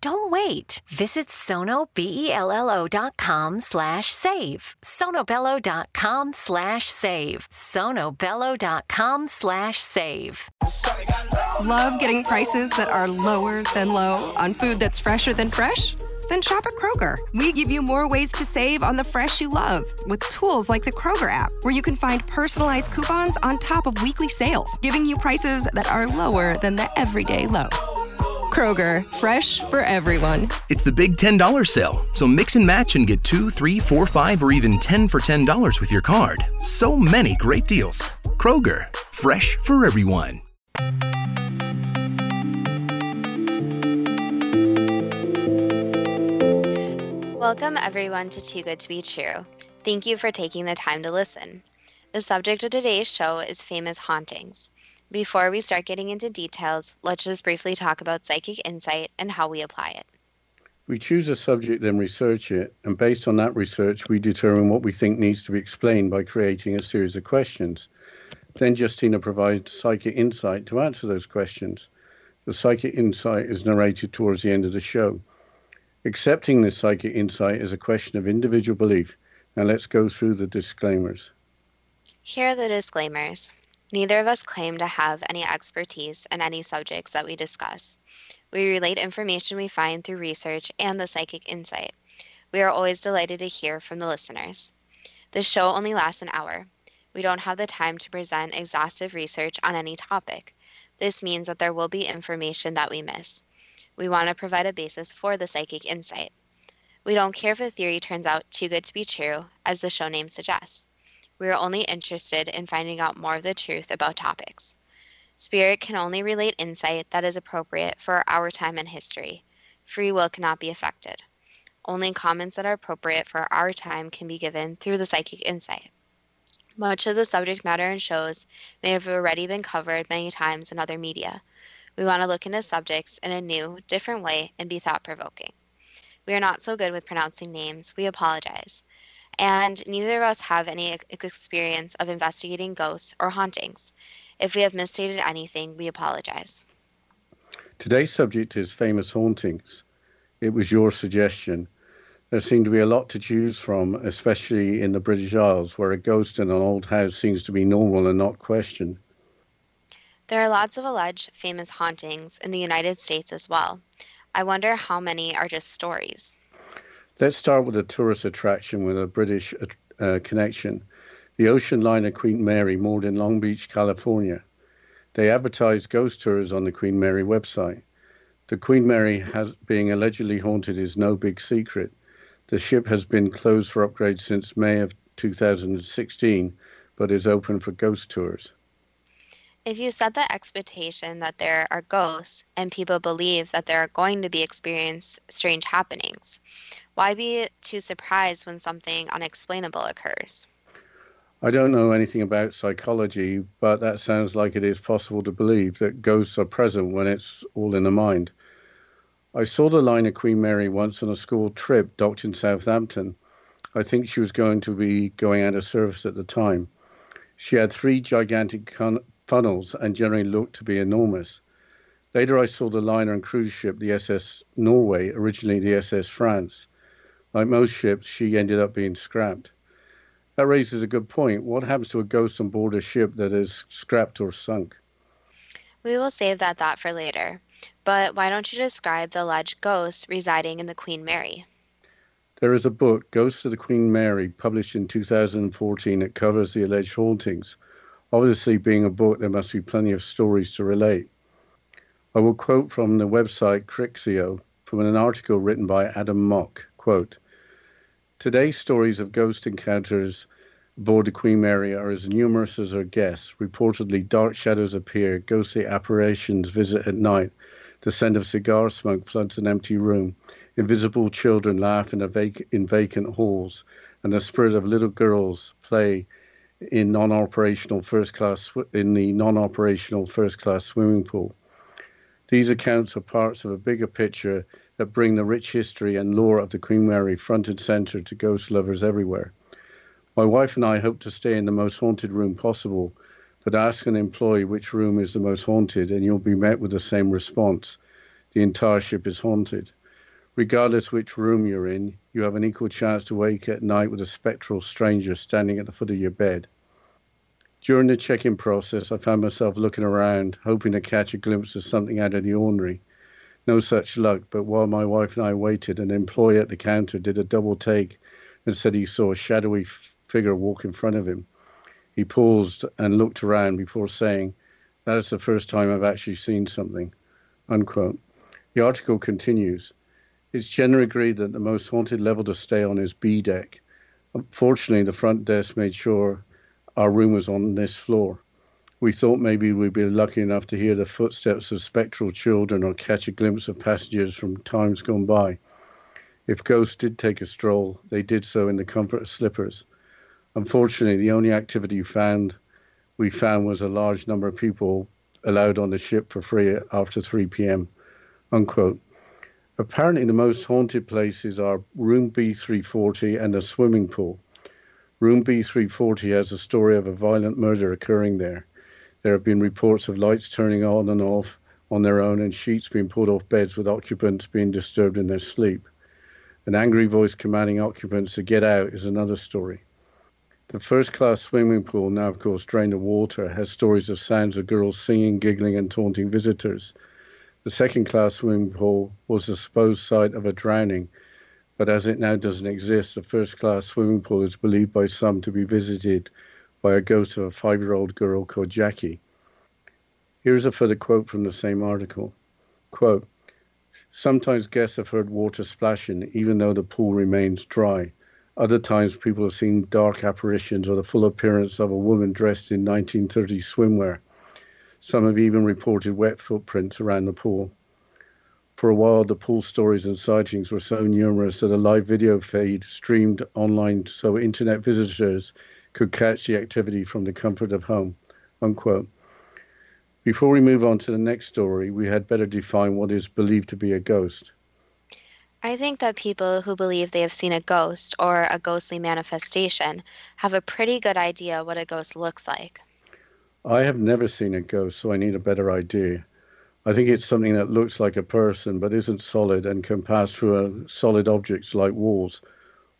Don't wait. Visit sonobello.com slash save. sonobello.com slash save. sonobello.com slash save. Love getting prices that are lower than low on food that's fresher than fresh? Then shop at Kroger. We give you more ways to save on the fresh you love with tools like the Kroger app, where you can find personalized coupons on top of weekly sales, giving you prices that are lower than the everyday low. Kroger, fresh for everyone. It's the big $10 sale, so mix and match and get two, three, four, five, or even 10 for $10 with your card. So many great deals. Kroger, fresh for everyone. Welcome, everyone, to Too Good to Be True. Thank you for taking the time to listen. The subject of today's show is famous hauntings. Before we start getting into details, let's just briefly talk about psychic insight and how we apply it. We choose a subject and research it, and based on that research, we determine what we think needs to be explained by creating a series of questions. Then Justina provides psychic insight to answer those questions. The psychic insight is narrated towards the end of the show. Accepting this psychic insight is a question of individual belief. Now let's go through the disclaimers. Here are the disclaimers. Neither of us claim to have any expertise in any subjects that we discuss. We relate information we find through research and the psychic insight. We are always delighted to hear from the listeners. The show only lasts an hour. We don't have the time to present exhaustive research on any topic. This means that there will be information that we miss. We want to provide a basis for the psychic insight. We don't care if a theory turns out too good to be true, as the show name suggests. We are only interested in finding out more of the truth about topics. Spirit can only relate insight that is appropriate for our time and history. Free will cannot be affected. Only comments that are appropriate for our time can be given through the psychic insight. Much of the subject matter in shows may have already been covered many times in other media. We want to look into subjects in a new, different way and be thought provoking. We are not so good with pronouncing names. We apologize and neither of us have any experience of investigating ghosts or hauntings. If we have misstated anything, we apologize. Today's subject is famous hauntings. It was your suggestion. There seem to be a lot to choose from, especially in the British Isles, where a ghost in an old house seems to be normal and not questioned. There are lots of alleged famous hauntings in the United States as well. I wonder how many are just stories. Let's start with a tourist attraction with a British uh, connection. The ocean liner Queen Mary moored in Long Beach, California. They advertise ghost tours on the Queen Mary website. The Queen Mary has being allegedly haunted is no big secret. The ship has been closed for upgrades since May of 2016, but is open for ghost tours. If you set the expectation that there are ghosts and people believe that there are going to be experienced strange happenings, why be too surprised when something unexplainable occurs? I don't know anything about psychology, but that sounds like it is possible to believe that ghosts are present when it's all in the mind. I saw the liner Queen Mary once on a school trip docked in Southampton. I think she was going to be going out of service at the time. She had three gigantic con- funnels and generally looked to be enormous. Later, I saw the liner and cruise ship, the SS Norway, originally the SS France. Like most ships, she ended up being scrapped. That raises a good point. What happens to a ghost on board a ship that is scrapped or sunk? We will save that thought for later. But why don't you describe the alleged ghosts residing in the Queen Mary? There is a book, Ghosts of the Queen Mary, published in 2014 that covers the alleged hauntings. Obviously, being a book, there must be plenty of stories to relate. I will quote from the website Crixio from an article written by Adam Mock. Quote, Today's stories of ghost encounters aboard the Queen Mary are as numerous as her guests. Reportedly, dark shadows appear, ghostly apparitions visit at night, the scent of cigar smoke floods an empty room, invisible children laugh in, vac- in vacant halls, and the spirit of little girls play in non-operational first class in the non-operational first class swimming pool. These accounts are parts of a bigger picture that bring the rich history and lore of the Queen Mary front and center to ghost lovers everywhere. My wife and I hope to stay in the most haunted room possible, but ask an employee which room is the most haunted, and you'll be met with the same response: the entire ship is haunted. Regardless which room you're in, you have an equal chance to wake at night with a spectral stranger standing at the foot of your bed. During the check in process, I found myself looking around, hoping to catch a glimpse of something out of the ordinary. No such luck, but while my wife and I waited, an employee at the counter did a double take and said he saw a shadowy figure walk in front of him. He paused and looked around before saying, That is the first time I've actually seen something. Unquote. The article continues. It's generally agreed that the most haunted level to stay on is B deck. Fortunately, the front desk made sure our room was on this floor. We thought maybe we'd be lucky enough to hear the footsteps of spectral children or catch a glimpse of passengers from times gone by. If ghosts did take a stroll, they did so in the comfort of slippers. Unfortunately, the only activity found we found was a large number of people allowed on the ship for free after 3 p.m. Unquote. Apparently, the most haunted places are room B340 and the swimming pool. Room B340 has a story of a violent murder occurring there. There have been reports of lights turning on and off on their own and sheets being pulled off beds with occupants being disturbed in their sleep. An angry voice commanding occupants to get out is another story. The first class swimming pool, now of course drained of water, has stories of sounds of girls singing, giggling, and taunting visitors. The second class swimming pool was the supposed site of a drowning, but as it now doesn't exist, the first class swimming pool is believed by some to be visited by a ghost of a five year old girl called Jackie. Here's a further quote from the same article. Quote, Sometimes guests have heard water splashing even though the pool remains dry. Other times people have seen dark apparitions or the full appearance of a woman dressed in 1930s swimwear. Some have even reported wet footprints around the pool. For a while, the pool stories and sightings were so numerous that a live video feed streamed online so internet visitors could catch the activity from the comfort of home. Unquote. Before we move on to the next story, we had better define what is believed to be a ghost. I think that people who believe they have seen a ghost or a ghostly manifestation have a pretty good idea what a ghost looks like. I have never seen a ghost, so I need a better idea. I think it's something that looks like a person but isn't solid and can pass through solid objects like walls.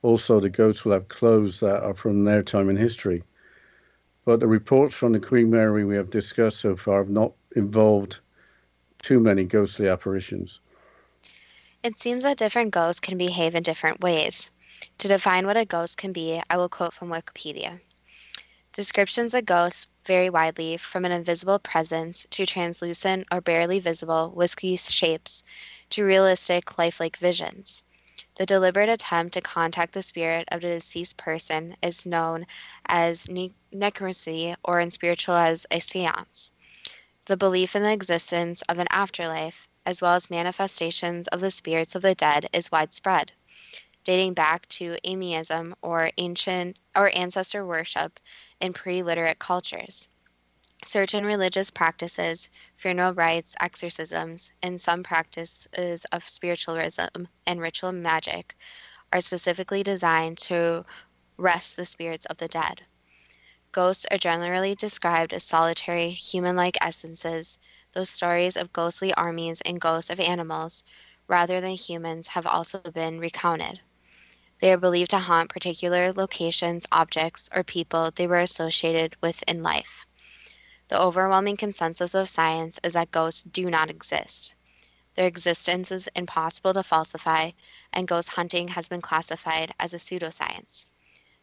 Also, the ghosts will have clothes that are from their time in history. But the reports from the Queen Mary we have discussed so far have not involved too many ghostly apparitions. It seems that different ghosts can behave in different ways. To define what a ghost can be, I will quote from Wikipedia. Descriptions of ghosts vary widely from an invisible presence to translucent or barely visible wispy shapes to realistic lifelike visions. The deliberate attempt to contact the spirit of the deceased person is known as ne- necromancy or in spiritual as a seance. The belief in the existence of an afterlife, as well as manifestations of the spirits of the dead, is widespread dating back to animism or ancient or ancestor worship in pre-literate cultures. Certain religious practices, funeral rites, exorcisms, and some practices of spiritualism and ritual magic are specifically designed to rest the spirits of the dead. Ghosts are generally described as solitary, human like essences, though stories of ghostly armies and ghosts of animals, rather than humans, have also been recounted. They are believed to haunt particular locations, objects, or people they were associated with in life. The overwhelming consensus of science is that ghosts do not exist. Their existence is impossible to falsify, and ghost hunting has been classified as a pseudoscience.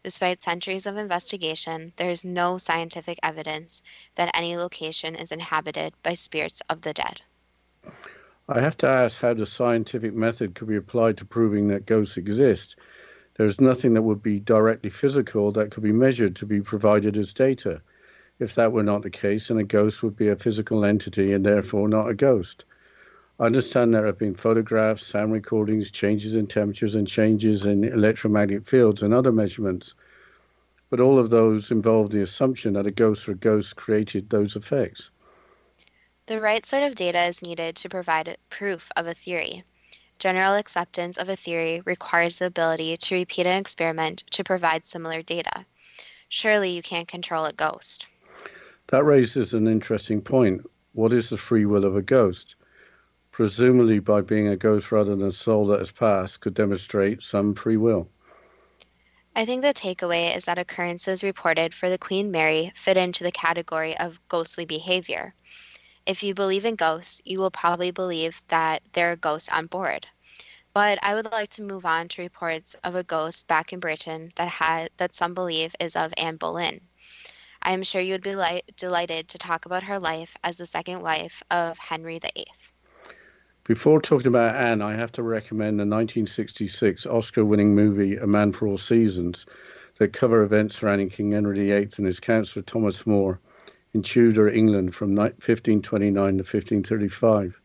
Despite centuries of investigation, there is no scientific evidence that any location is inhabited by spirits of the dead. I have to ask how the scientific method could be applied to proving that ghosts exist. There's nothing that would be directly physical that could be measured to be provided as data. If that were not the case, then a ghost would be a physical entity and therefore not a ghost. I understand there have been photographs, sound recordings, changes in temperatures, and changes in electromagnetic fields and other measurements. But all of those involve the assumption that a ghost or ghosts created those effects. The right sort of data is needed to provide proof of a theory. General acceptance of a theory requires the ability to repeat an experiment to provide similar data. Surely you can't control a ghost. That raises an interesting point. What is the free will of a ghost? Presumably, by being a ghost rather than a soul that has passed, could demonstrate some free will. I think the takeaway is that occurrences reported for the Queen Mary fit into the category of ghostly behavior. If you believe in ghosts, you will probably believe that there are ghosts on board. But I would like to move on to reports of a ghost back in Britain that had that some believe is of Anne Boleyn. I am sure you would be li- delighted to talk about her life as the second wife of Henry VIII. Before talking about Anne, I have to recommend the 1966 Oscar-winning movie A Man for All Seasons that cover events surrounding King Henry VIII and his counsellor Thomas More in Tudor England from 1529 to 1535.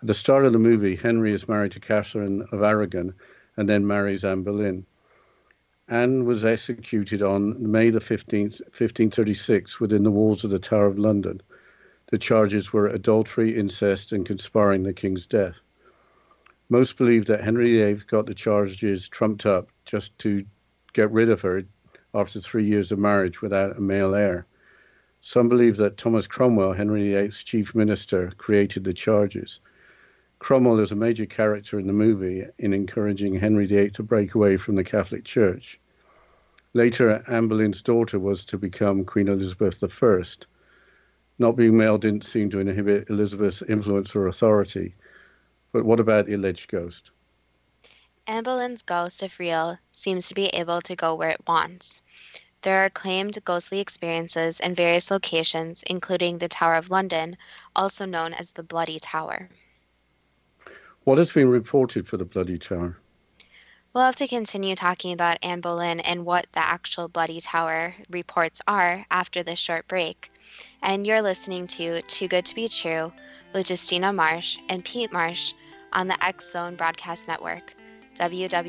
At the start of the movie, Henry is married to Catherine of Aragon and then marries Anne Boleyn. Anne was executed on May the 15th, 1536, within the walls of the Tower of London. The charges were adultery, incest, and conspiring the king's death. Most believe that Henry VIII got the charges trumped up just to get rid of her after three years of marriage without a male heir. Some believe that Thomas Cromwell, Henry VIII's chief minister, created the charges. Cromwell is a major character in the movie in encouraging Henry VIII to break away from the Catholic Church. Later, Anne Boleyn's daughter was to become Queen Elizabeth I. Not being male didn't seem to inhibit Elizabeth's influence or authority. But what about the alleged ghost? Anne Boleyn's ghost, if real, seems to be able to go where it wants. There are claimed ghostly experiences in various locations, including the Tower of London, also known as the Bloody Tower. What has been reported for the Bloody Tower? We'll have to continue talking about Anne Boleyn and what the actual Bloody Tower reports are after this short break. And you're listening to Too Good to Be True with Justina Marsh and Pete Marsh on the X Zone Broadcast Network, www.xzbn.net.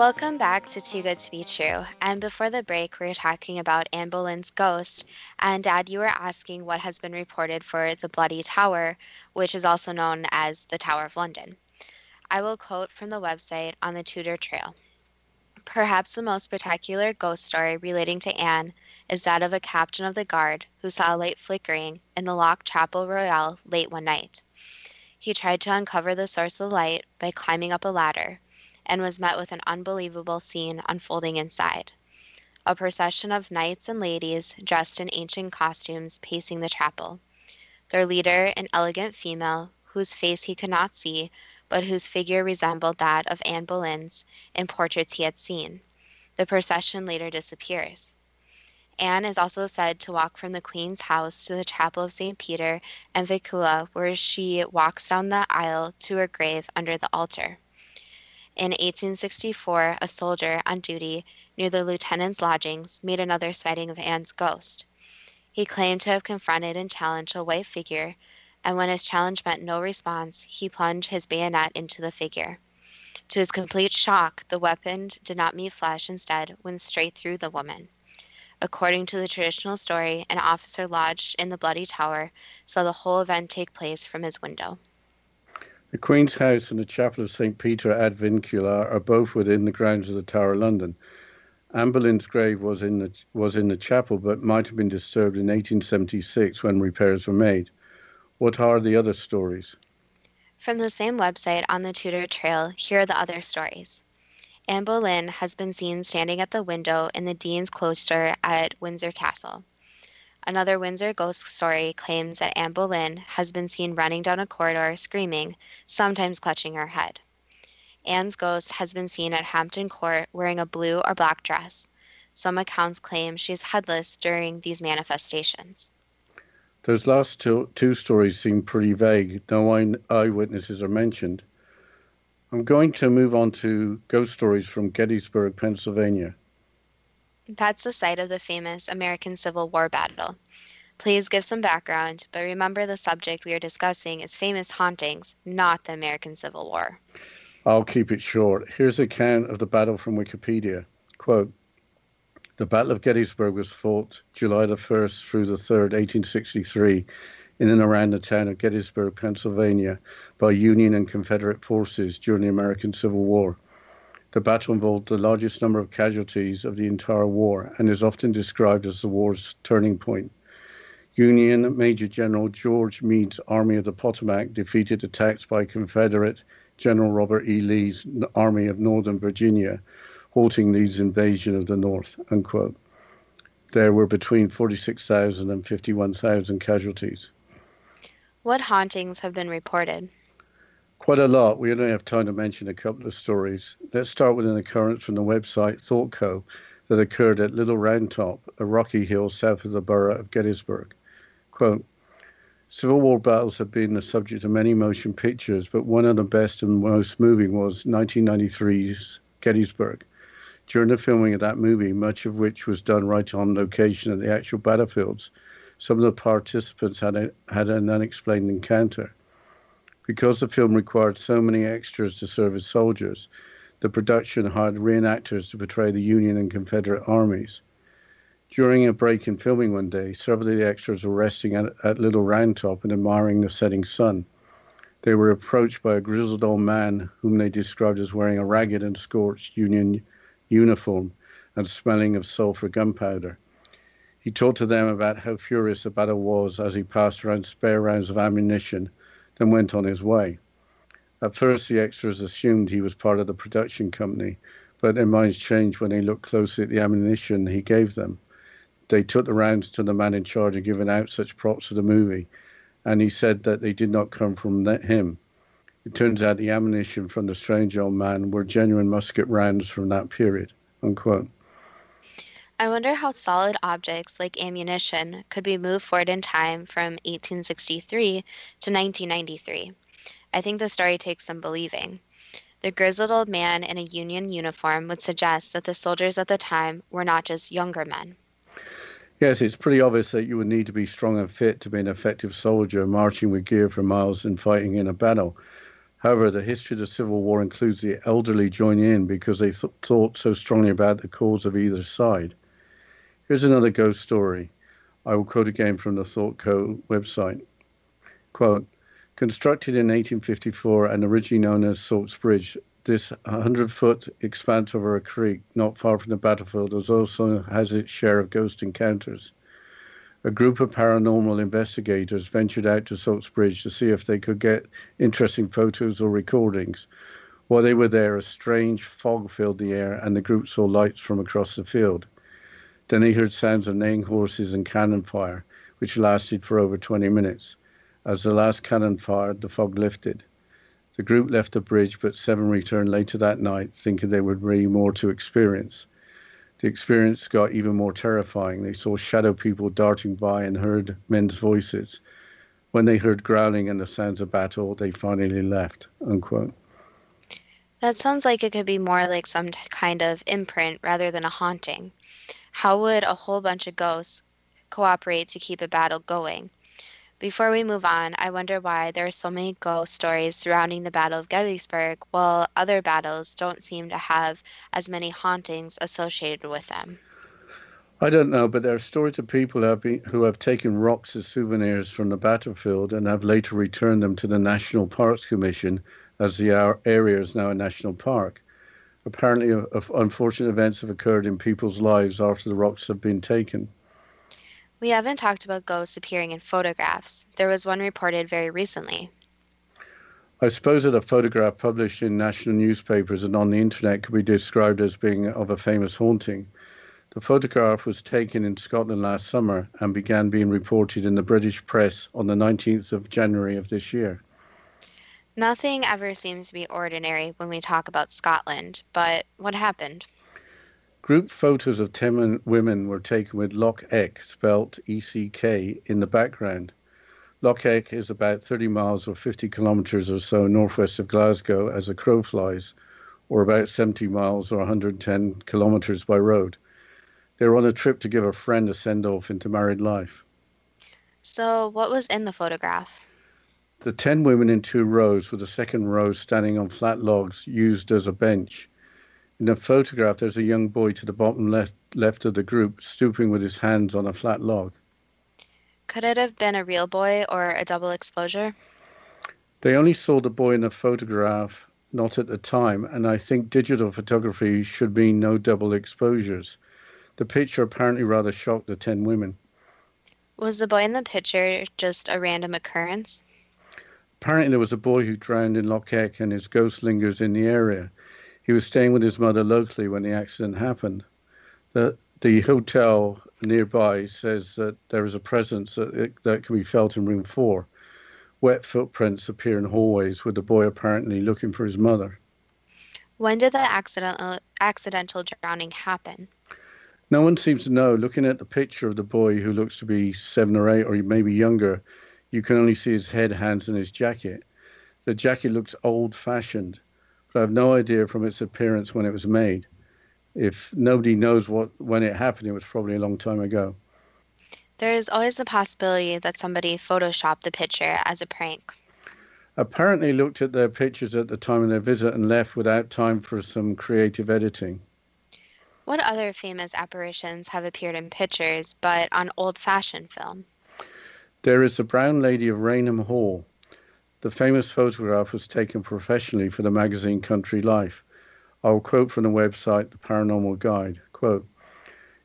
Welcome back to Too Good to Be True. And before the break, we were talking about Anne Boleyn's ghost. And Dad, you were asking what has been reported for the Bloody Tower, which is also known as the Tower of London. I will quote from the website on the Tudor Trail. Perhaps the most spectacular ghost story relating to Anne is that of a captain of the guard who saw a light flickering in the locked Chapel Royal late one night. He tried to uncover the source of the light by climbing up a ladder and was met with an unbelievable scene unfolding inside. A procession of knights and ladies dressed in ancient costumes pacing the chapel. Their leader, an elegant female, whose face he could not see, but whose figure resembled that of Anne Boleyn's in portraits he had seen. The procession later disappears. Anne is also said to walk from the Queen's house to the chapel of St. Peter and Vincula, where she walks down the aisle to her grave under the altar. In 1864, a soldier on duty near the lieutenant's lodgings made another sighting of Anne's ghost. He claimed to have confronted and challenged a white figure, and when his challenge met no response, he plunged his bayonet into the figure. To his complete shock, the weapon did not meet flesh, instead, went straight through the woman. According to the traditional story, an officer lodged in the Bloody Tower saw the whole event take place from his window. The Queen's House and the Chapel of St. Peter ad Vincula are both within the grounds of the Tower of London. Anne Boleyn's grave was in the was in the chapel, but might have been disturbed in 1876 when repairs were made. What are the other stories? From the same website on the Tudor Trail, here are the other stories. Anne Boleyn has been seen standing at the window in the Dean's Cloister at Windsor Castle. Another Windsor ghost story claims that Anne Boleyn has been seen running down a corridor screaming, sometimes clutching her head. Anne's ghost has been seen at Hampton Court wearing a blue or black dress. Some accounts claim she is headless during these manifestations. Those last two, two stories seem pretty vague. No eye, eyewitnesses are mentioned. I'm going to move on to ghost stories from Gettysburg, Pennsylvania. That's the site of the famous American Civil War battle. Please give some background, but remember the subject we are discussing is famous hauntings, not the American Civil War. I'll keep it short. Here's a account of the battle from Wikipedia. Quote, the Battle of Gettysburg was fought July the 1st through the 3rd, 1863, in and around the town of Gettysburg, Pennsylvania, by Union and Confederate forces during the American Civil War. The battle involved the largest number of casualties of the entire war and is often described as the war's turning point. Union Major General George Meade's Army of the Potomac defeated attacks by Confederate General Robert E. Lee's Army of Northern Virginia, halting Lee's invasion of the North. Unquote. There were between 46,000 and 51,000 casualties. What hauntings have been reported? Quite a lot. We only have time to mention a couple of stories. Let's start with an occurrence from the website ThoughtCo. that occurred at Little Round Top, a rocky hill south of the borough of Gettysburg. Quote, Civil War battles have been the subject of many motion pictures, but one of the best and most moving was 1993's Gettysburg. During the filming of that movie, much of which was done right on location at the actual battlefields, some of the participants had, a, had an unexplained encounter. Because the film required so many extras to serve as soldiers, the production hired reenactors to portray the Union and Confederate armies. During a break in filming one day, several of the extras were resting at, at Little Round Top and admiring the setting sun. They were approached by a grizzled old man whom they described as wearing a ragged and scorched Union uniform and smelling of sulfur gunpowder. He talked to them about how furious the battle was as he passed around spare rounds of ammunition, then went on his way. At first, the extras assumed he was part of the production company, but their minds changed when they looked closely at the ammunition he gave them. They took the rounds to the man in charge of giving out such props to the movie, and he said that they did not come from him. It turns out the ammunition from the strange old man were genuine musket rounds from that period. Unquote. I wonder how solid objects like ammunition could be moved forward in time from 1863 to 1993. I think the story takes some believing. The grizzled old man in a Union uniform would suggest that the soldiers at the time were not just younger men. Yes, it's pretty obvious that you would need to be strong and fit to be an effective soldier, marching with gear for miles and fighting in a battle. However, the history of the Civil War includes the elderly joining in because they th- thought so strongly about the cause of either side. Here's another ghost story. I will quote again from the ThoughtCo website. Quote, Constructed in 1854 and originally known as Salts Bridge, this 100 foot expanse over a creek not far from the battlefield also has its share of ghost encounters. A group of paranormal investigators ventured out to Salts Bridge to see if they could get interesting photos or recordings. While they were there, a strange fog filled the air and the group saw lights from across the field. Then he heard sounds of neighing horses and cannon fire, which lasted for over 20 minutes. As the last cannon fired, the fog lifted. The group left the bridge, but seven returned later that night, thinking there would be more to experience. The experience got even more terrifying. They saw shadow people darting by and heard men's voices. When they heard growling and the sounds of battle, they finally left. Unquote. That sounds like it could be more like some kind of imprint rather than a haunting. How would a whole bunch of ghosts cooperate to keep a battle going? Before we move on, I wonder why there are so many ghost stories surrounding the Battle of Gettysburg, while other battles don't seem to have as many hauntings associated with them. I don't know, but there are stories of people who have, been, who have taken rocks as souvenirs from the battlefield and have later returned them to the National Parks Commission as the area is now a national park. Apparently, uh, unfortunate events have occurred in people's lives after the rocks have been taken. We haven't talked about ghosts appearing in photographs. There was one reported very recently. I suppose that a photograph published in national newspapers and on the internet could be described as being of a famous haunting. The photograph was taken in Scotland last summer and began being reported in the British press on the 19th of January of this year. Nothing ever seems to be ordinary when we talk about Scotland, but what happened? Group photos of 10 women were taken with Loch Eck, spelt E-C-K, in the background. Loch Eck is about 30 miles or 50 kilometres or so northwest of Glasgow as a crow flies, or about 70 miles or 110 kilometres by road. They were on a trip to give a friend a send off into married life. So, what was in the photograph? The 10 women in two rows, with the second row standing on flat logs used as a bench. In the photograph, there's a young boy to the bottom left, left of the group, stooping with his hands on a flat log. Could it have been a real boy or a double exposure? They only saw the boy in the photograph, not at the time, and I think digital photography should mean no double exposures. The picture apparently rather shocked the 10 women. Was the boy in the picture just a random occurrence? Apparently, there was a boy who drowned in Loch Eck and his ghost lingers in the area. He was staying with his mother locally when the accident happened. The, the hotel nearby says that there is a presence that, that can be felt in room four. Wet footprints appear in hallways with the boy apparently looking for his mother. When did the accidental, uh, accidental drowning happen? No one seems to know. Looking at the picture of the boy who looks to be seven or eight, or maybe younger, you can only see his head, hands, and his jacket. The jacket looks old fashioned, but I have no idea from its appearance when it was made. If nobody knows what when it happened, it was probably a long time ago. There is always the possibility that somebody photoshopped the picture as a prank. Apparently, looked at their pictures at the time of their visit and left without time for some creative editing. What other famous apparitions have appeared in pictures but on old fashioned film? There is the Brown Lady of Raynham Hall. The famous photograph was taken professionally for the magazine Country Life. I will quote from the website The Paranormal Guide. Quote,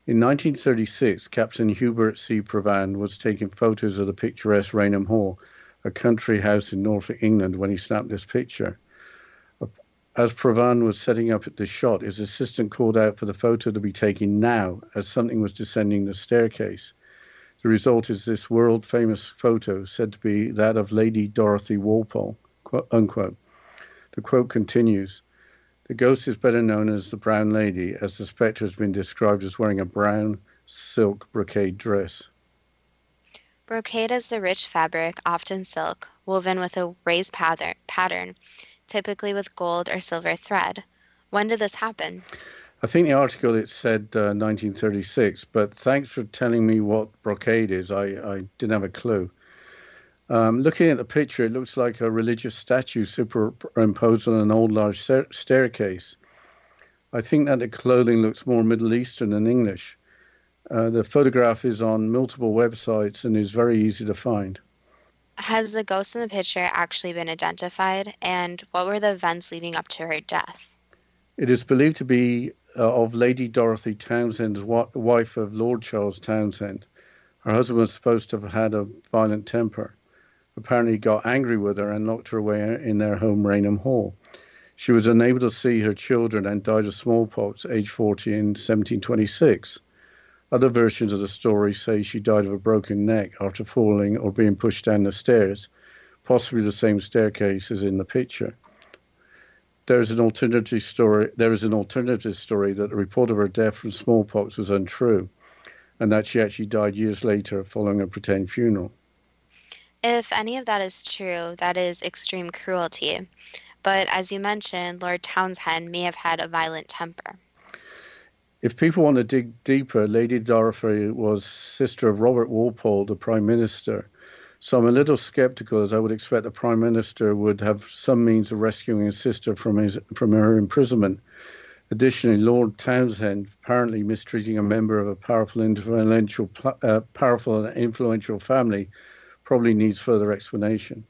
in 1936, Captain Hubert C. Provand was taking photos of the picturesque Raynham Hall, a country house in Norfolk, England, when he snapped this picture. As Provand was setting up the shot, his assistant called out for the photo to be taken now as something was descending the staircase. The result is this world famous photo said to be that of Lady Dorothy Walpole. Unquote. The quote continues The ghost is better known as the Brown Lady, as the spectre has been described as wearing a brown silk brocade dress. Brocade is a rich fabric, often silk, woven with a raised pattern typically with gold or silver thread. When did this happen? I think the article it said uh, 1936, but thanks for telling me what brocade is. I, I didn't have a clue. Um, looking at the picture, it looks like a religious statue superimposed on an old large staircase. I think that the clothing looks more Middle Eastern than English. Uh, the photograph is on multiple websites and is very easy to find. Has the ghost in the picture actually been identified, and what were the events leading up to her death? It is believed to be Uh, of Lady Dorothy Townshend's wife of Lord Charles Townshend. Her husband was supposed to have had a violent temper. Apparently, got angry with her and locked her away in their home, Raynham Hall. She was unable to see her children and died of smallpox, age 40, in 1726. Other versions of the story say she died of a broken neck after falling or being pushed down the stairs, possibly the same staircase as in the picture. There is an alternative story. There is an alternative story that the report of her death from smallpox was untrue, and that she actually died years later following a pretend funeral. If any of that is true, that is extreme cruelty. But as you mentioned, Lord Townshend may have had a violent temper. If people want to dig deeper, Lady Dorothy was sister of Robert Walpole, the Prime Minister. So I'm a little skeptical, as I would expect the Prime Minister would have some means of rescuing his sister from his from her imprisonment. Additionally, Lord Townshend apparently mistreating a member of a powerful, influential, uh, powerful and influential family probably needs further explanation.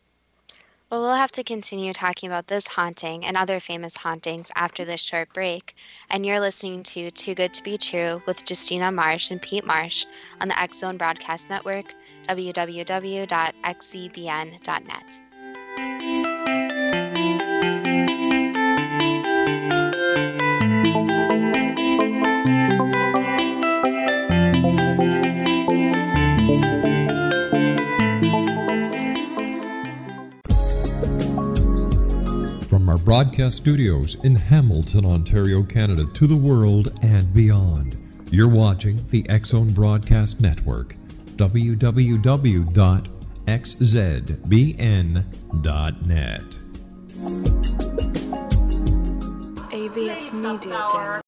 Well, we'll have to continue talking about this haunting and other famous hauntings after this short break. And you're listening to Too Good to Be True with Justina Marsh and Pete Marsh on the X Zone Broadcast Network, www.xzbn.net. From our broadcast studios in Hamilton, Ontario, Canada, to the world and beyond. You're watching the X Zone Broadcast Network, www.xzbn.net. AVS Media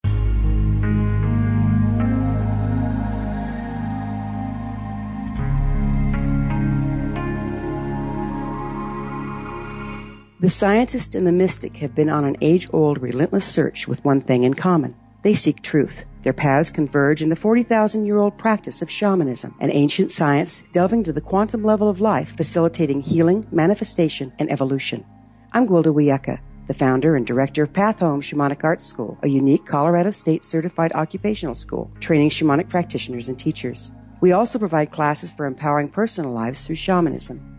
The scientist and the mystic have been on an age old, relentless search with one thing in common. They seek truth. Their paths converge in the 40,000 year old practice of shamanism, an ancient science delving to the quantum level of life, facilitating healing, manifestation, and evolution. I'm Gwilda Wiyaka, the founder and director of Path Home Shamanic Arts School, a unique Colorado State certified occupational school training shamanic practitioners and teachers. We also provide classes for empowering personal lives through shamanism.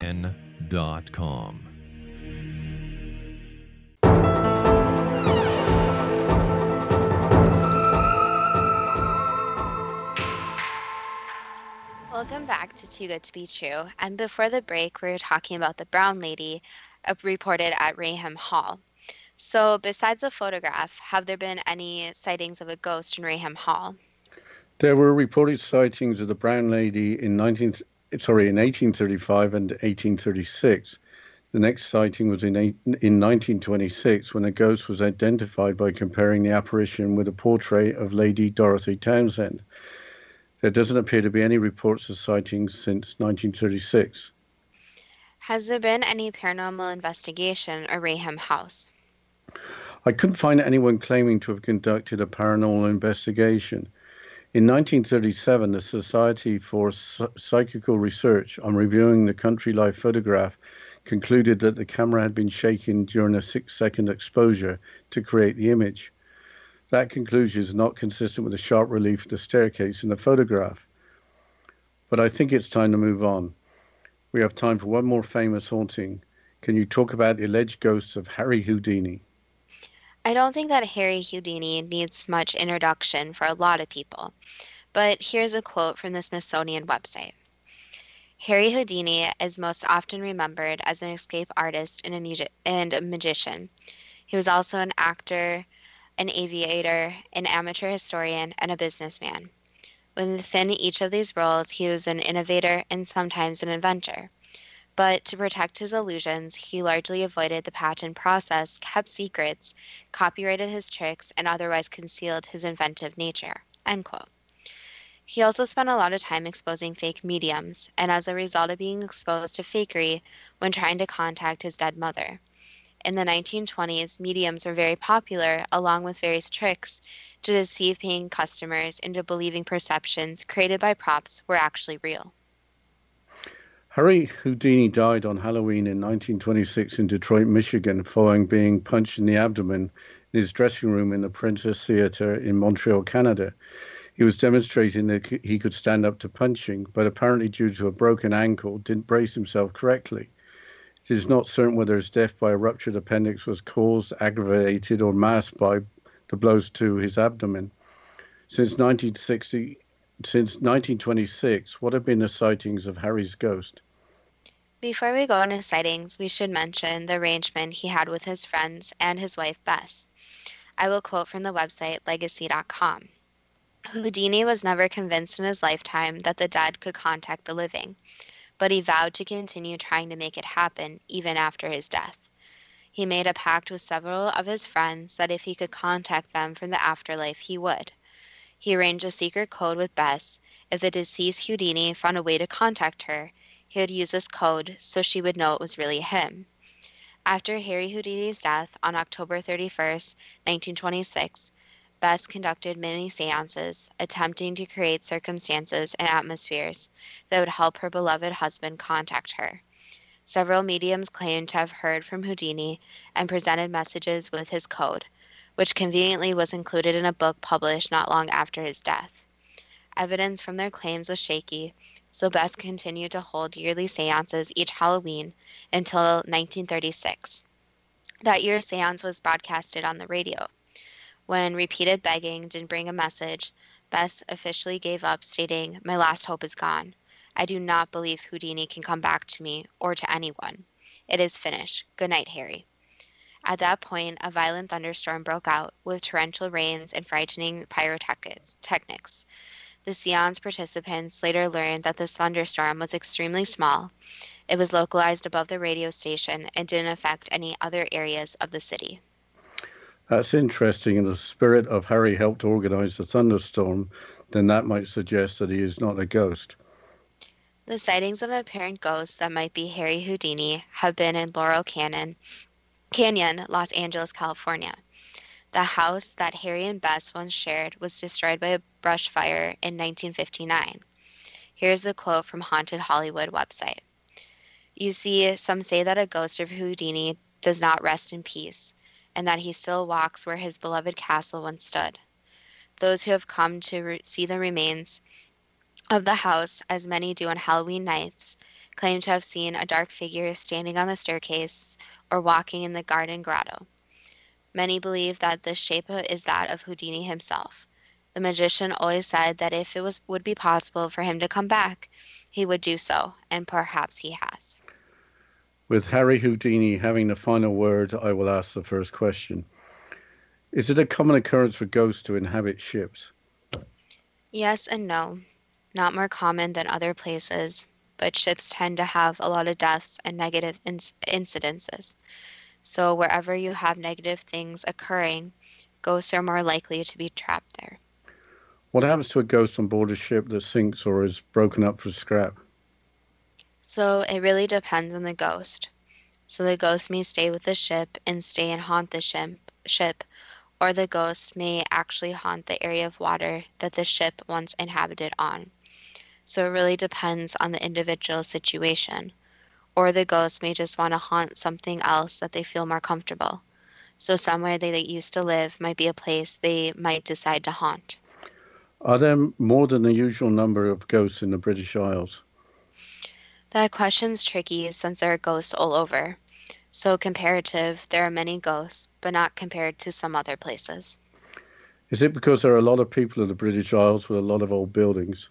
N.com. Welcome back to Too Good to Be True. And before the break, we were talking about the brown lady uh, reported at Raynham Hall. So, besides the photograph, have there been any sightings of a ghost in Raynham Hall? There were reported sightings of the brown lady in 19 sorry in 1835 and 1836. The next sighting was in, eight, in 1926 when a ghost was identified by comparing the apparition with a portrait of Lady Dorothy Townshend. There doesn't appear to be any reports of sightings since 1936. Has there been any paranormal investigation at Raynham House? I couldn't find anyone claiming to have conducted a paranormal investigation. In 1937, the Society for Psychical Research, on reviewing the country life photograph, concluded that the camera had been shaken during a six second exposure to create the image. That conclusion is not consistent with the sharp relief of the staircase in the photograph. But I think it's time to move on. We have time for one more famous haunting. Can you talk about the alleged ghosts of Harry Houdini? I don't think that Harry Houdini needs much introduction for a lot of people, but here's a quote from the Smithsonian website. Harry Houdini is most often remembered as an escape artist and a, and a magician. He was also an actor, an aviator, an amateur historian, and a businessman. Within each of these roles, he was an innovator and sometimes an inventor. But to protect his illusions, he largely avoided the patent process, kept secrets, copyrighted his tricks, and otherwise concealed his inventive nature. End quote. He also spent a lot of time exposing fake mediums, and as a result of being exposed to fakery when trying to contact his dead mother. In the 1920s, mediums were very popular, along with various tricks, to deceive paying customers into believing perceptions created by props were actually real. Harry Houdini died on Halloween in 1926 in Detroit, Michigan, following being punched in the abdomen in his dressing room in the Princess Theatre in Montreal, Canada. He was demonstrating that he could stand up to punching, but apparently, due to a broken ankle, didn't brace himself correctly. It is not certain whether his death by a ruptured appendix was caused, aggravated, or masked by the blows to his abdomen. Since 1960, since 1926, what have been the sightings of Harry's ghost? Before we go into sightings, we should mention the arrangement he had with his friends and his wife Bess. I will quote from the website legacy.com. Houdini was never convinced in his lifetime that the dead could contact the living, but he vowed to continue trying to make it happen even after his death. He made a pact with several of his friends that if he could contact them from the afterlife, he would. He arranged a secret code with Bess. If the deceased Houdini found a way to contact her, he would use this code so she would know it was really him. After Harry Houdini's death on October 31, 1926, Bess conducted many seances, attempting to create circumstances and atmospheres that would help her beloved husband contact her. Several mediums claimed to have heard from Houdini and presented messages with his code, which conveniently was included in a book published not long after his death. Evidence from their claims was shaky, so Bess continued to hold yearly seances each Halloween until 1936. That year's seance was broadcasted on the radio. When repeated begging didn't bring a message, Bess officially gave up, stating, My last hope is gone. I do not believe Houdini can come back to me or to anyone. It is finished. Good night, Harry. At that point, a violent thunderstorm broke out with torrential rains and frightening pyrotechnics. The seance participants later learned that this thunderstorm was extremely small. It was localized above the radio station and didn't affect any other areas of the city. That's interesting. And the spirit of Harry helped organize the thunderstorm, then that might suggest that he is not a ghost. The sightings of apparent ghosts that might be Harry Houdini have been in Laurel Canyon, Canyon, Los Angeles, California. The house that Harry and Bess once shared was destroyed by a brush fire in 1959. Here's the quote from Haunted Hollywood website. You see, some say that a ghost of Houdini does not rest in peace, and that he still walks where his beloved castle once stood. Those who have come to re- see the remains of the house, as many do on Halloween nights, claim to have seen a dark figure standing on the staircase or walking in the garden grotto. Many believe that this shape is that of Houdini himself. The magician always said that if it was would be possible for him to come back, he would do so, and perhaps he has. With Harry Houdini having the final word, I will ask the first question. Is it a common occurrence for ghosts to inhabit ships? Yes and no not more common than other places, but ships tend to have a lot of deaths and negative inc- incidences. So, wherever you have negative things occurring, ghosts are more likely to be trapped there. What happens to a ghost on board a ship that sinks or is broken up for scrap? So, it really depends on the ghost. So, the ghost may stay with the ship and stay and haunt the ship, ship or the ghost may actually haunt the area of water that the ship once inhabited on. So it really depends on the individual situation. Or the ghost may just want to haunt something else that they feel more comfortable. So somewhere they used to live might be a place they might decide to haunt. Are there more than the usual number of ghosts in the British Isles? That question's tricky since there are ghosts all over. So comparative, there are many ghosts, but not compared to some other places. Is it because there are a lot of people in the British Isles with a lot of old buildings?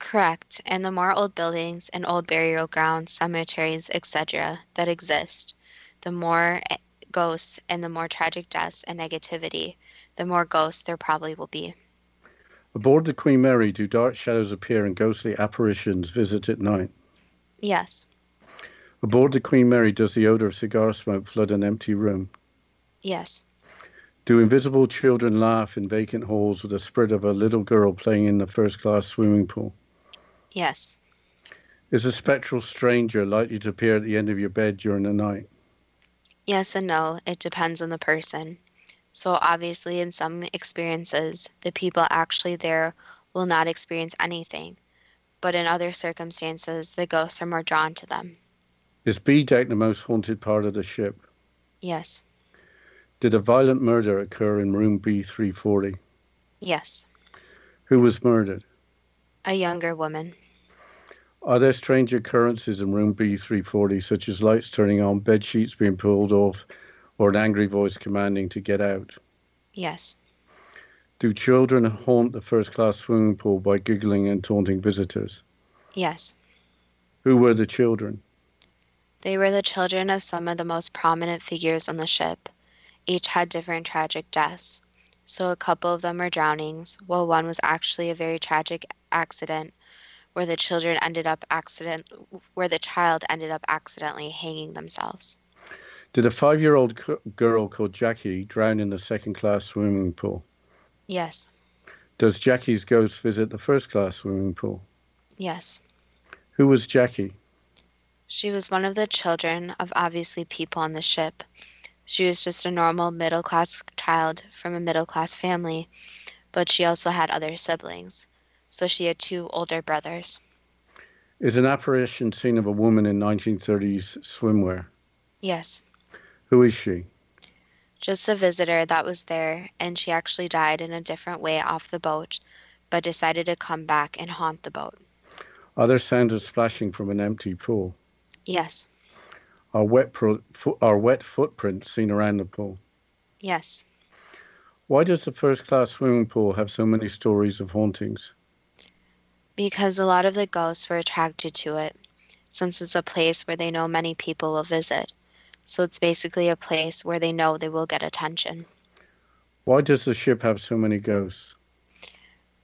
Correct, and the more old buildings and old burial grounds, cemeteries, etc., that exist, the more eh, ghosts and the more tragic deaths and negativity, the more ghosts there probably will be. Aboard the Queen Mary, do dark shadows appear and ghostly apparitions visit at night? Yes. Aboard the Queen Mary, does the odor of cigar smoke flood an empty room? Yes. Do invisible children laugh in vacant halls with the spirit of a little girl playing in the first class swimming pool? Yes. Is a spectral stranger likely to appear at the end of your bed during the night? Yes and no, it depends on the person. So, obviously, in some experiences, the people actually there will not experience anything, but in other circumstances, the ghosts are more drawn to them. Is B deck the most haunted part of the ship? Yes. Did a violent murder occur in room B340? Yes. Who was murdered? A younger woman. Are there strange occurrences in room B340, such as lights turning on, bed sheets being pulled off, or an angry voice commanding to get out? Yes. Do children haunt the first class swimming pool by giggling and taunting visitors? Yes. Who were the children? They were the children of some of the most prominent figures on the ship. Each had different tragic deaths. So a couple of them were drownings, while one was actually a very tragic accident where the children ended up accident where the child ended up accidentally hanging themselves. Did a five-year-old girl called Jackie drown in the second-class swimming pool? Yes. Does Jackie's ghost visit the first-class swimming pool? Yes. Who was Jackie? She was one of the children of obviously people on the ship. She was just a normal middle class child from a middle class family, but she also had other siblings so she had two older brothers. Is an apparition seen of a woman in 1930s swimwear? Yes. Who is she? Just a visitor that was there, and she actually died in a different way off the boat, but decided to come back and haunt the boat. Are there sounds of splashing from an empty pool? Yes. Are wet, pro- fo- are wet footprints seen around the pool? Yes. Why does the first class swimming pool have so many stories of hauntings? because a lot of the ghosts were attracted to it, since it's a place where they know many people will visit. So it's basically a place where they know they will get attention. Why does the ship have so many ghosts?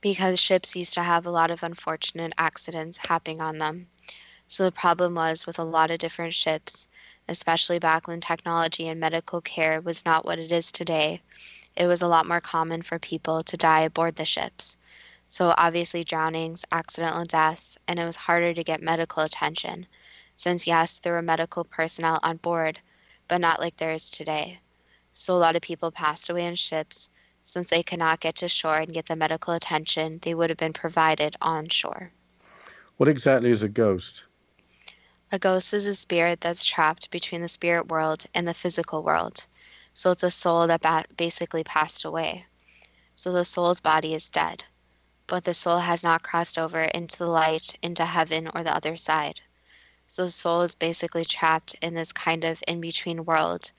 Because ships used to have a lot of unfortunate accidents happening on them. So the problem was with a lot of different ships, especially back when technology and medical care was not what it is today, it was a lot more common for people to die aboard the ships. So, obviously, drownings, accidental deaths, and it was harder to get medical attention. Since, yes, there were medical personnel on board, but not like there is today. So, a lot of people passed away in ships since they could not get to shore and get the medical attention they would have been provided on shore. What exactly is a ghost? A ghost is a spirit that's trapped between the spirit world and the physical world. So, it's a soul that ba- basically passed away. So, the soul's body is dead but the soul has not crossed over into the light, into heaven, or the other side. So the soul is basically trapped in this kind of in between world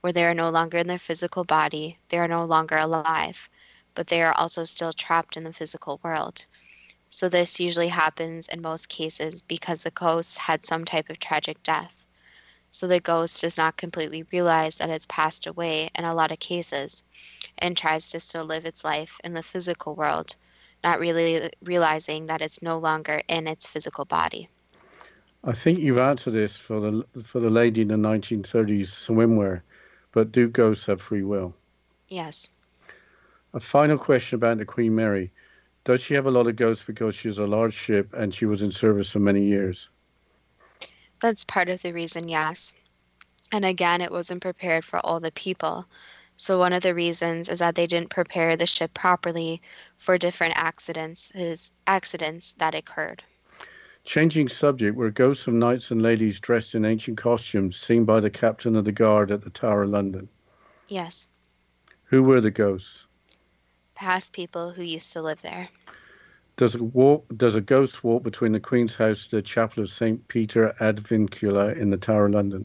where they are no longer in their physical body, they are no longer alive, but they are also still trapped in the physical world. So this usually happens in most cases because the ghost had some type of tragic death. So the ghost does not completely realize that it's passed away in a lot of cases and tries to still live its life in the physical world not really realizing that it's no longer in its physical body. I think you've answered this for the for the lady in the 1930s swimwear, but do ghosts have free will? Yes. A final question about the Queen Mary. Does she have a lot of ghosts because she's a large ship and she was in service for many years? That's part of the reason, yes. And again, it wasn't prepared for all the people. So one of the reasons is that they didn't prepare the ship properly for different accidents is accidents that occurred. Changing subject, were ghosts of knights and ladies dressed in ancient costumes seen by the captain of the guard at the Tower of London? Yes. Who were the ghosts? Past people who used to live there. Does a, walk, does a ghost walk between the Queen's house to the chapel of St. Peter ad Vincula in the Tower of London?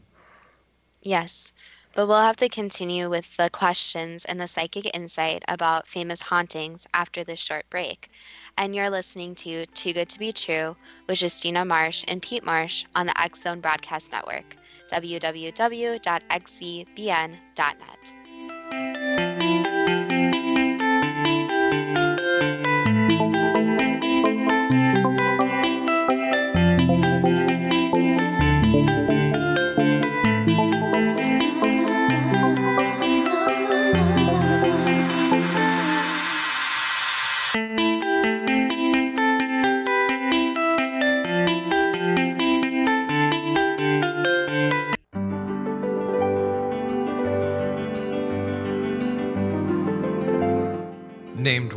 Yes. But we'll have to continue with the questions and the psychic insight about famous hauntings after this short break. And you're listening to Too Good to Be True with Justina Marsh and Pete Marsh on the X Zone Broadcast Network, www.xzbn.net.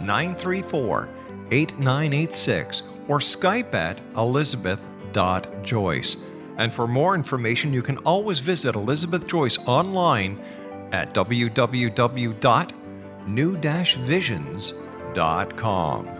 934 8986 or Skype at elizabeth.joyce. And for more information, you can always visit Elizabeth Joyce online at www.new-visions.com.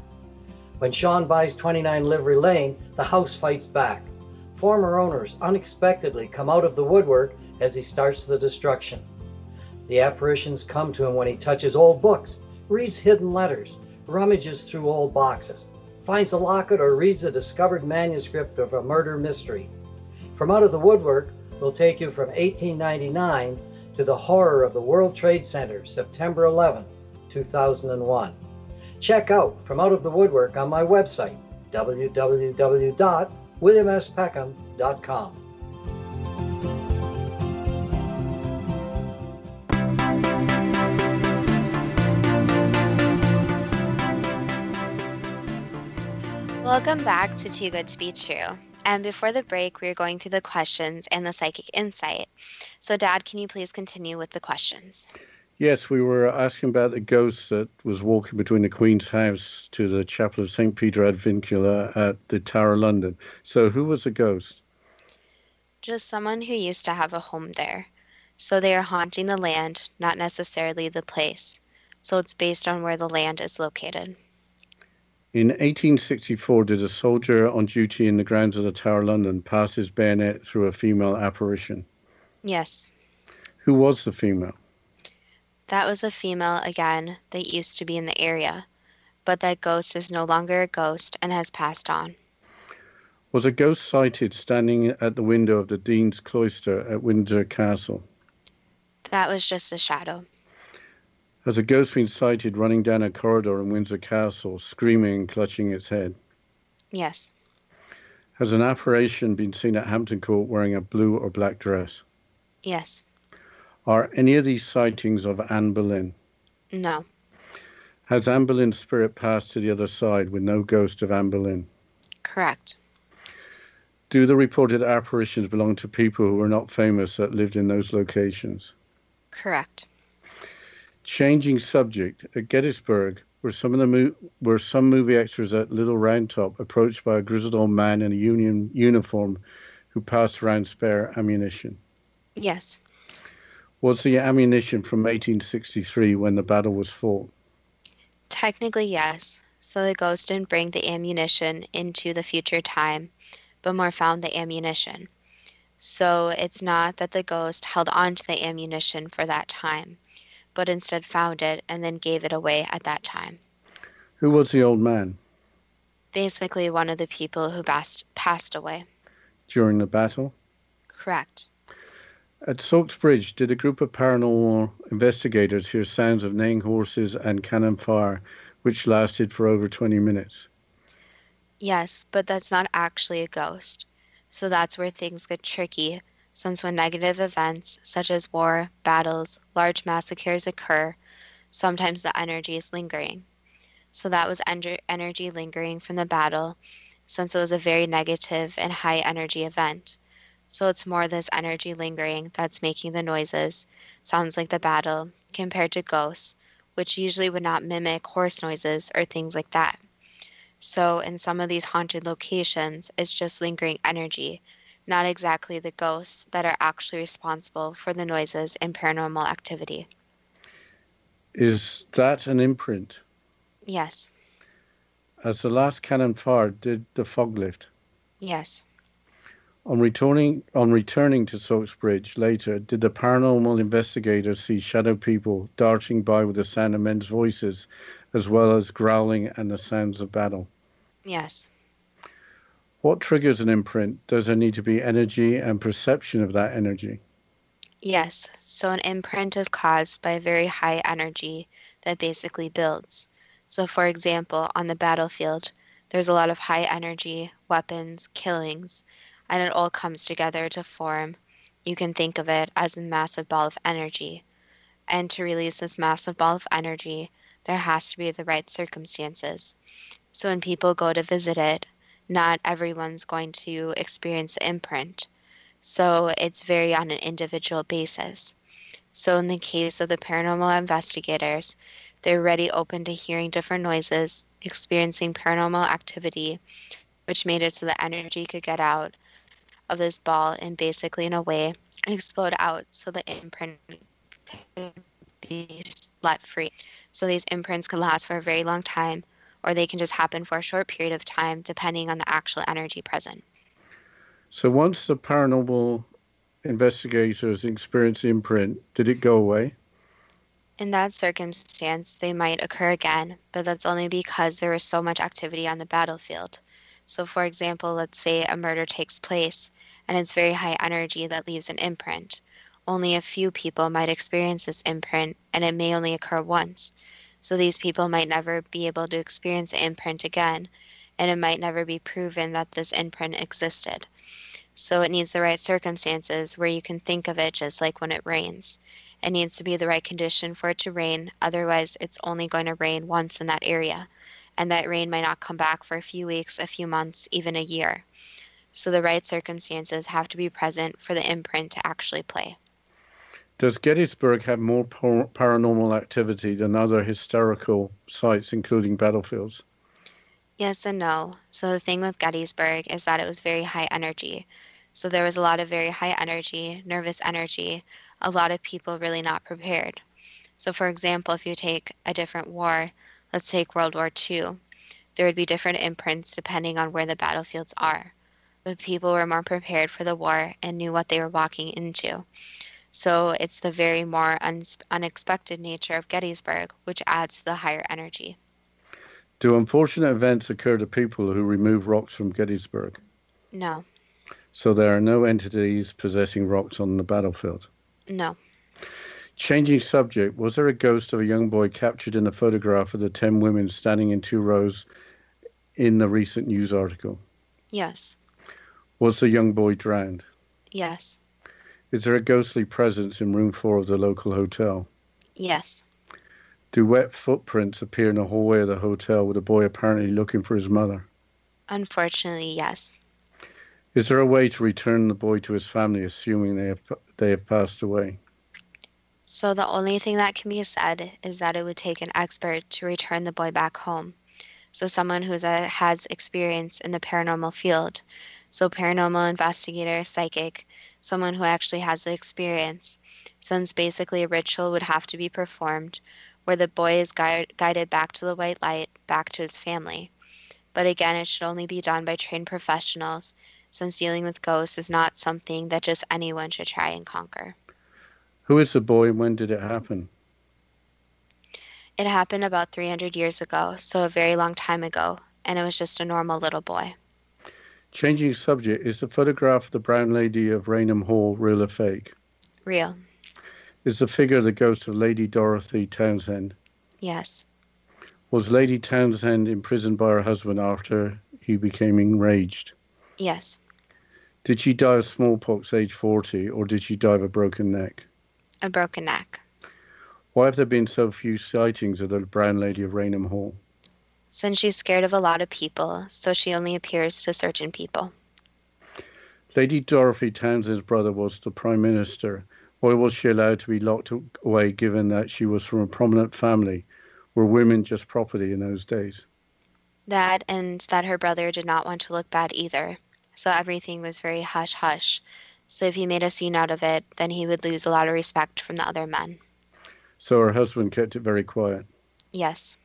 When Sean buys 29 Livery Lane, the house fights back former owners unexpectedly come out of the woodwork as he starts the destruction. The apparitions come to him when he touches old books, reads hidden letters, rummages through old boxes, finds a locket, or reads a discovered manuscript of a murder mystery. From Out of the Woodwork will take you from 1899 to the horror of the World Trade Center, September 11, 2001. Check out From Out of the Woodwork on my website, www williamspeckham.com. Welcome back to Too Good to Be True. And before the break, we are going through the questions and the psychic insight. So, Dad, can you please continue with the questions? Yes, we were asking about the ghost that was walking between the Queen's house to the chapel of St. Peter ad Vincula at the Tower of London. So, who was the ghost? Just someone who used to have a home there. So, they are haunting the land, not necessarily the place. So, it's based on where the land is located. In 1864, did a soldier on duty in the grounds of the Tower of London pass his bayonet through a female apparition? Yes. Who was the female? That was a female again that used to be in the area, but that ghost is no longer a ghost and has passed on. Was a ghost sighted standing at the window of the Dean's Cloister at Windsor Castle? That was just a shadow. Has a ghost been sighted running down a corridor in Windsor Castle, screaming and clutching its head? Yes. Has an apparition been seen at Hampton Court wearing a blue or black dress? Yes. Are any of these sightings of Anne Boleyn? No. Has Anne Boleyn's spirit passed to the other side with no ghost of Anne Boleyn? Correct. Do the reported apparitions belong to people who were not famous that lived in those locations? Correct. Changing subject, at Gettysburg, were some of the mo- were some movie extras at Little Round Top approached by a grizzled old man in a Union uniform who passed around spare ammunition? Yes. Was the ammunition from 1863 when the battle was fought? Technically, yes. So the ghost didn't bring the ammunition into the future time, but more found the ammunition. So it's not that the ghost held on to the ammunition for that time, but instead found it and then gave it away at that time. Who was the old man? Basically, one of the people who bast- passed away. During the battle? Correct. At Sachs Bridge, did a group of paranormal investigators hear sounds of neighing horses and cannon fire, which lasted for over 20 minutes? Yes, but that's not actually a ghost. So that's where things get tricky, since when negative events such as war, battles, large massacres occur, sometimes the energy is lingering. So that was ener- energy lingering from the battle, since it was a very negative and high energy event. So it's more this energy lingering that's making the noises, sounds like the battle, compared to ghosts, which usually would not mimic horse noises or things like that. So, in some of these haunted locations, it's just lingering energy, not exactly the ghosts that are actually responsible for the noises and paranormal activity. Is that an imprint? Yes. As the last cannon fired, did the fog lift? Yes. On returning on returning to Sachs Bridge later, did the paranormal investigators see shadow people darting by with the sound of men's voices, as well as growling and the sounds of battle? Yes. What triggers an imprint? Does there need to be energy and perception of that energy? Yes. So an imprint is caused by a very high energy that basically builds. So, for example, on the battlefield, there's a lot of high energy, weapons, killings, and it all comes together to form. You can think of it as a massive ball of energy. And to release this massive ball of energy, there has to be the right circumstances. So when people go to visit it, not everyone's going to experience the imprint. So it's very on an individual basis. So in the case of the paranormal investigators, they're ready open to hearing different noises, experiencing paranormal activity, which made it so the energy could get out of this ball and basically, in a way, explode out so the imprint could be let free. So these imprints can last for a very long time, or they can just happen for a short period of time, depending on the actual energy present. So once the paranormal investigators experienced the imprint, did it go away? In that circumstance, they might occur again, but that's only because there is so much activity on the battlefield. So, for example, let's say a murder takes place and it's very high energy that leaves an imprint. Only a few people might experience this imprint, and it may only occur once. So these people might never be able to experience the imprint again, and it might never be proven that this imprint existed. So it needs the right circumstances where you can think of it just like when it rains. It needs to be the right condition for it to rain, otherwise, it's only going to rain once in that area. And that rain might not come back for a few weeks, a few months, even a year so the right circumstances have to be present for the imprint to actually play. Does Gettysburg have more par- paranormal activity than other historical sites, including battlefields? Yes and no. So the thing with Gettysburg is that it was very high energy. So there was a lot of very high energy, nervous energy, a lot of people really not prepared. So, for example, if you take a different war, let's take World War II, there would be different imprints depending on where the battlefields are but people were more prepared for the war and knew what they were walking into. So it's the very more un- unexpected nature of Gettysburg, which adds to the higher energy. Do unfortunate events occur to people who remove rocks from Gettysburg? No. So there are no entities possessing rocks on the battlefield? No. Changing subject, was there a ghost of a young boy captured in a photograph of the 10 women standing in two rows in the recent news article? Yes. Was the young boy drowned? Yes. Is there a ghostly presence in room four of the local hotel? Yes. Do wet footprints appear in the hallway of the hotel with a boy apparently looking for his mother? Unfortunately, yes. Is there a way to return the boy to his family, assuming they have they have passed away? So the only thing that can be said is that it would take an expert to return the boy back home. So someone who uh, has experience in the paranormal field so, paranormal investigator, psychic, someone who actually has the experience, since basically a ritual would have to be performed where the boy is gui- guided back to the white light, back to his family. But again, it should only be done by trained professionals, since dealing with ghosts is not something that just anyone should try and conquer. Who is the boy and when did it happen? It happened about 300 years ago, so a very long time ago, and it was just a normal little boy. Changing subject, is the photograph of the Brown Lady of Raynham Hall real or fake? Real. Is the figure the ghost of Lady Dorothy Townshend? Yes. Was Lady Townshend imprisoned by her husband after he became enraged? Yes. Did she die of smallpox age 40 or did she die of a broken neck? A broken neck. Why have there been so few sightings of the Brown Lady of Raynham Hall? Since she's scared of a lot of people, so she only appears to certain people. Lady Dorothy Townshend's brother was the Prime Minister. Why was she allowed to be locked away given that she was from a prominent family? Were women just property in those days? That and that her brother did not want to look bad either. So everything was very hush hush. So if he made a scene out of it, then he would lose a lot of respect from the other men. So her husband kept it very quiet? Yes.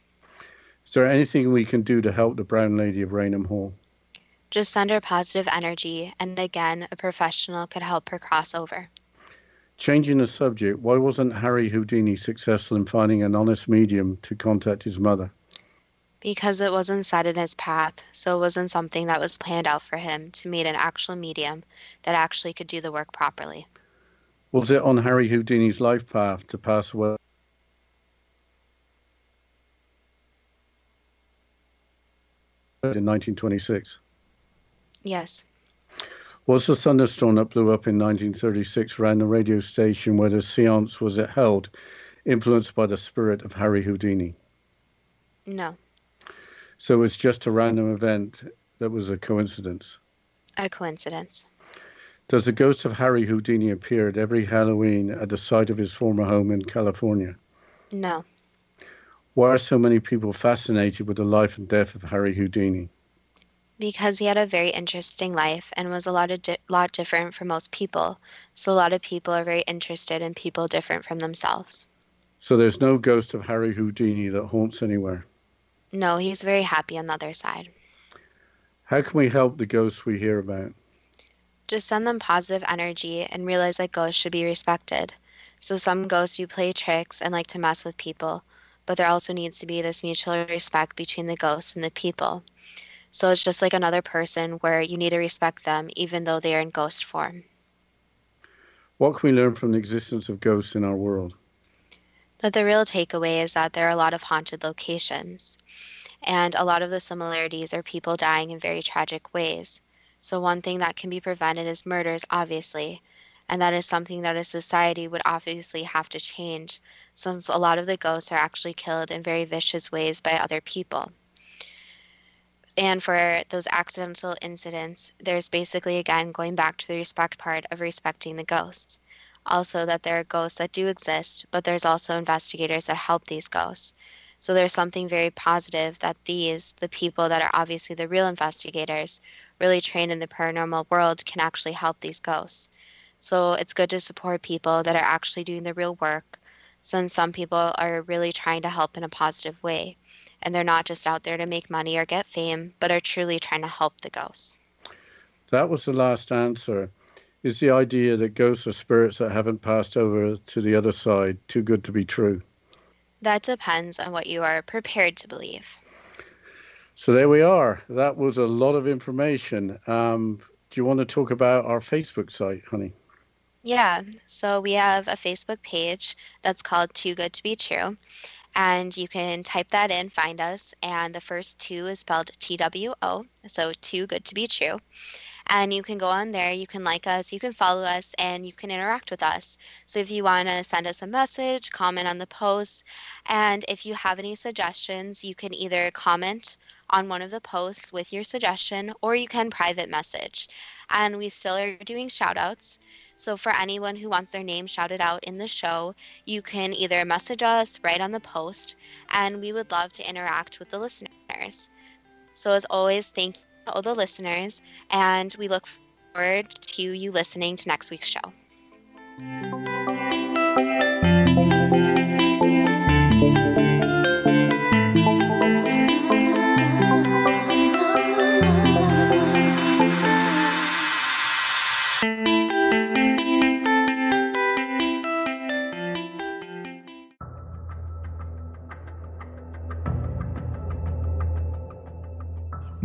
Is there anything we can do to help the Brown Lady of Raynham Hall? Just send her positive energy, and again, a professional could help her cross over. Changing the subject, why wasn't Harry Houdini successful in finding an honest medium to contact his mother? Because it wasn't set in his path, so it wasn't something that was planned out for him to meet an actual medium that actually could do the work properly. Was it on Harry Houdini's life path to pass away? In 1926. Yes. Was the thunderstorm that blew up in 1936 around the radio station where the seance was held influenced by the spirit of Harry Houdini? No. So it's just a random event that was a coincidence? A coincidence. Does the ghost of Harry Houdini appear at every Halloween at the site of his former home in California? No. Why are so many people fascinated with the life and death of Harry Houdini? Because he had a very interesting life and was a lot of di- lot different from most people. So a lot of people are very interested in people different from themselves. So there's no ghost of Harry Houdini that haunts anywhere. No, he's very happy on the other side. How can we help the ghosts we hear about? Just send them positive energy and realize that ghosts should be respected. So some ghosts do play tricks and like to mess with people, but there also needs to be this mutual respect between the ghosts and the people. So it's just like another person where you need to respect them even though they are in ghost form. What can we learn from the existence of ghosts in our world? That the real takeaway is that there are a lot of haunted locations. And a lot of the similarities are people dying in very tragic ways. So, one thing that can be prevented is murders, obviously. And that is something that a society would obviously have to change, since a lot of the ghosts are actually killed in very vicious ways by other people. And for those accidental incidents, there's basically, again, going back to the respect part of respecting the ghosts. Also, that there are ghosts that do exist, but there's also investigators that help these ghosts. So there's something very positive that these, the people that are obviously the real investigators, really trained in the paranormal world, can actually help these ghosts. So it's good to support people that are actually doing the real work, since some people are really trying to help in a positive way. And they're not just out there to make money or get fame, but are truly trying to help the ghosts. That was the last answer. Is the idea that ghosts are spirits that haven't passed over to the other side too good to be true? That depends on what you are prepared to believe. So there we are. That was a lot of information. Um, do you want to talk about our Facebook site, honey? Yeah, so we have a Facebook page that's called Too Good to Be True. And you can type that in, find us, and the first two is spelled T W O, so Too Good to Be True. And you can go on there, you can like us, you can follow us, and you can interact with us. So if you want to send us a message, comment on the post, and if you have any suggestions, you can either comment on one of the posts with your suggestion or you can private message. And we still are doing shout outs. So for anyone who wants their name shouted out in the show, you can either message us right on the post, and we would love to interact with the listeners. So as always, thank you to all the listeners, and we look forward to you listening to next week's show.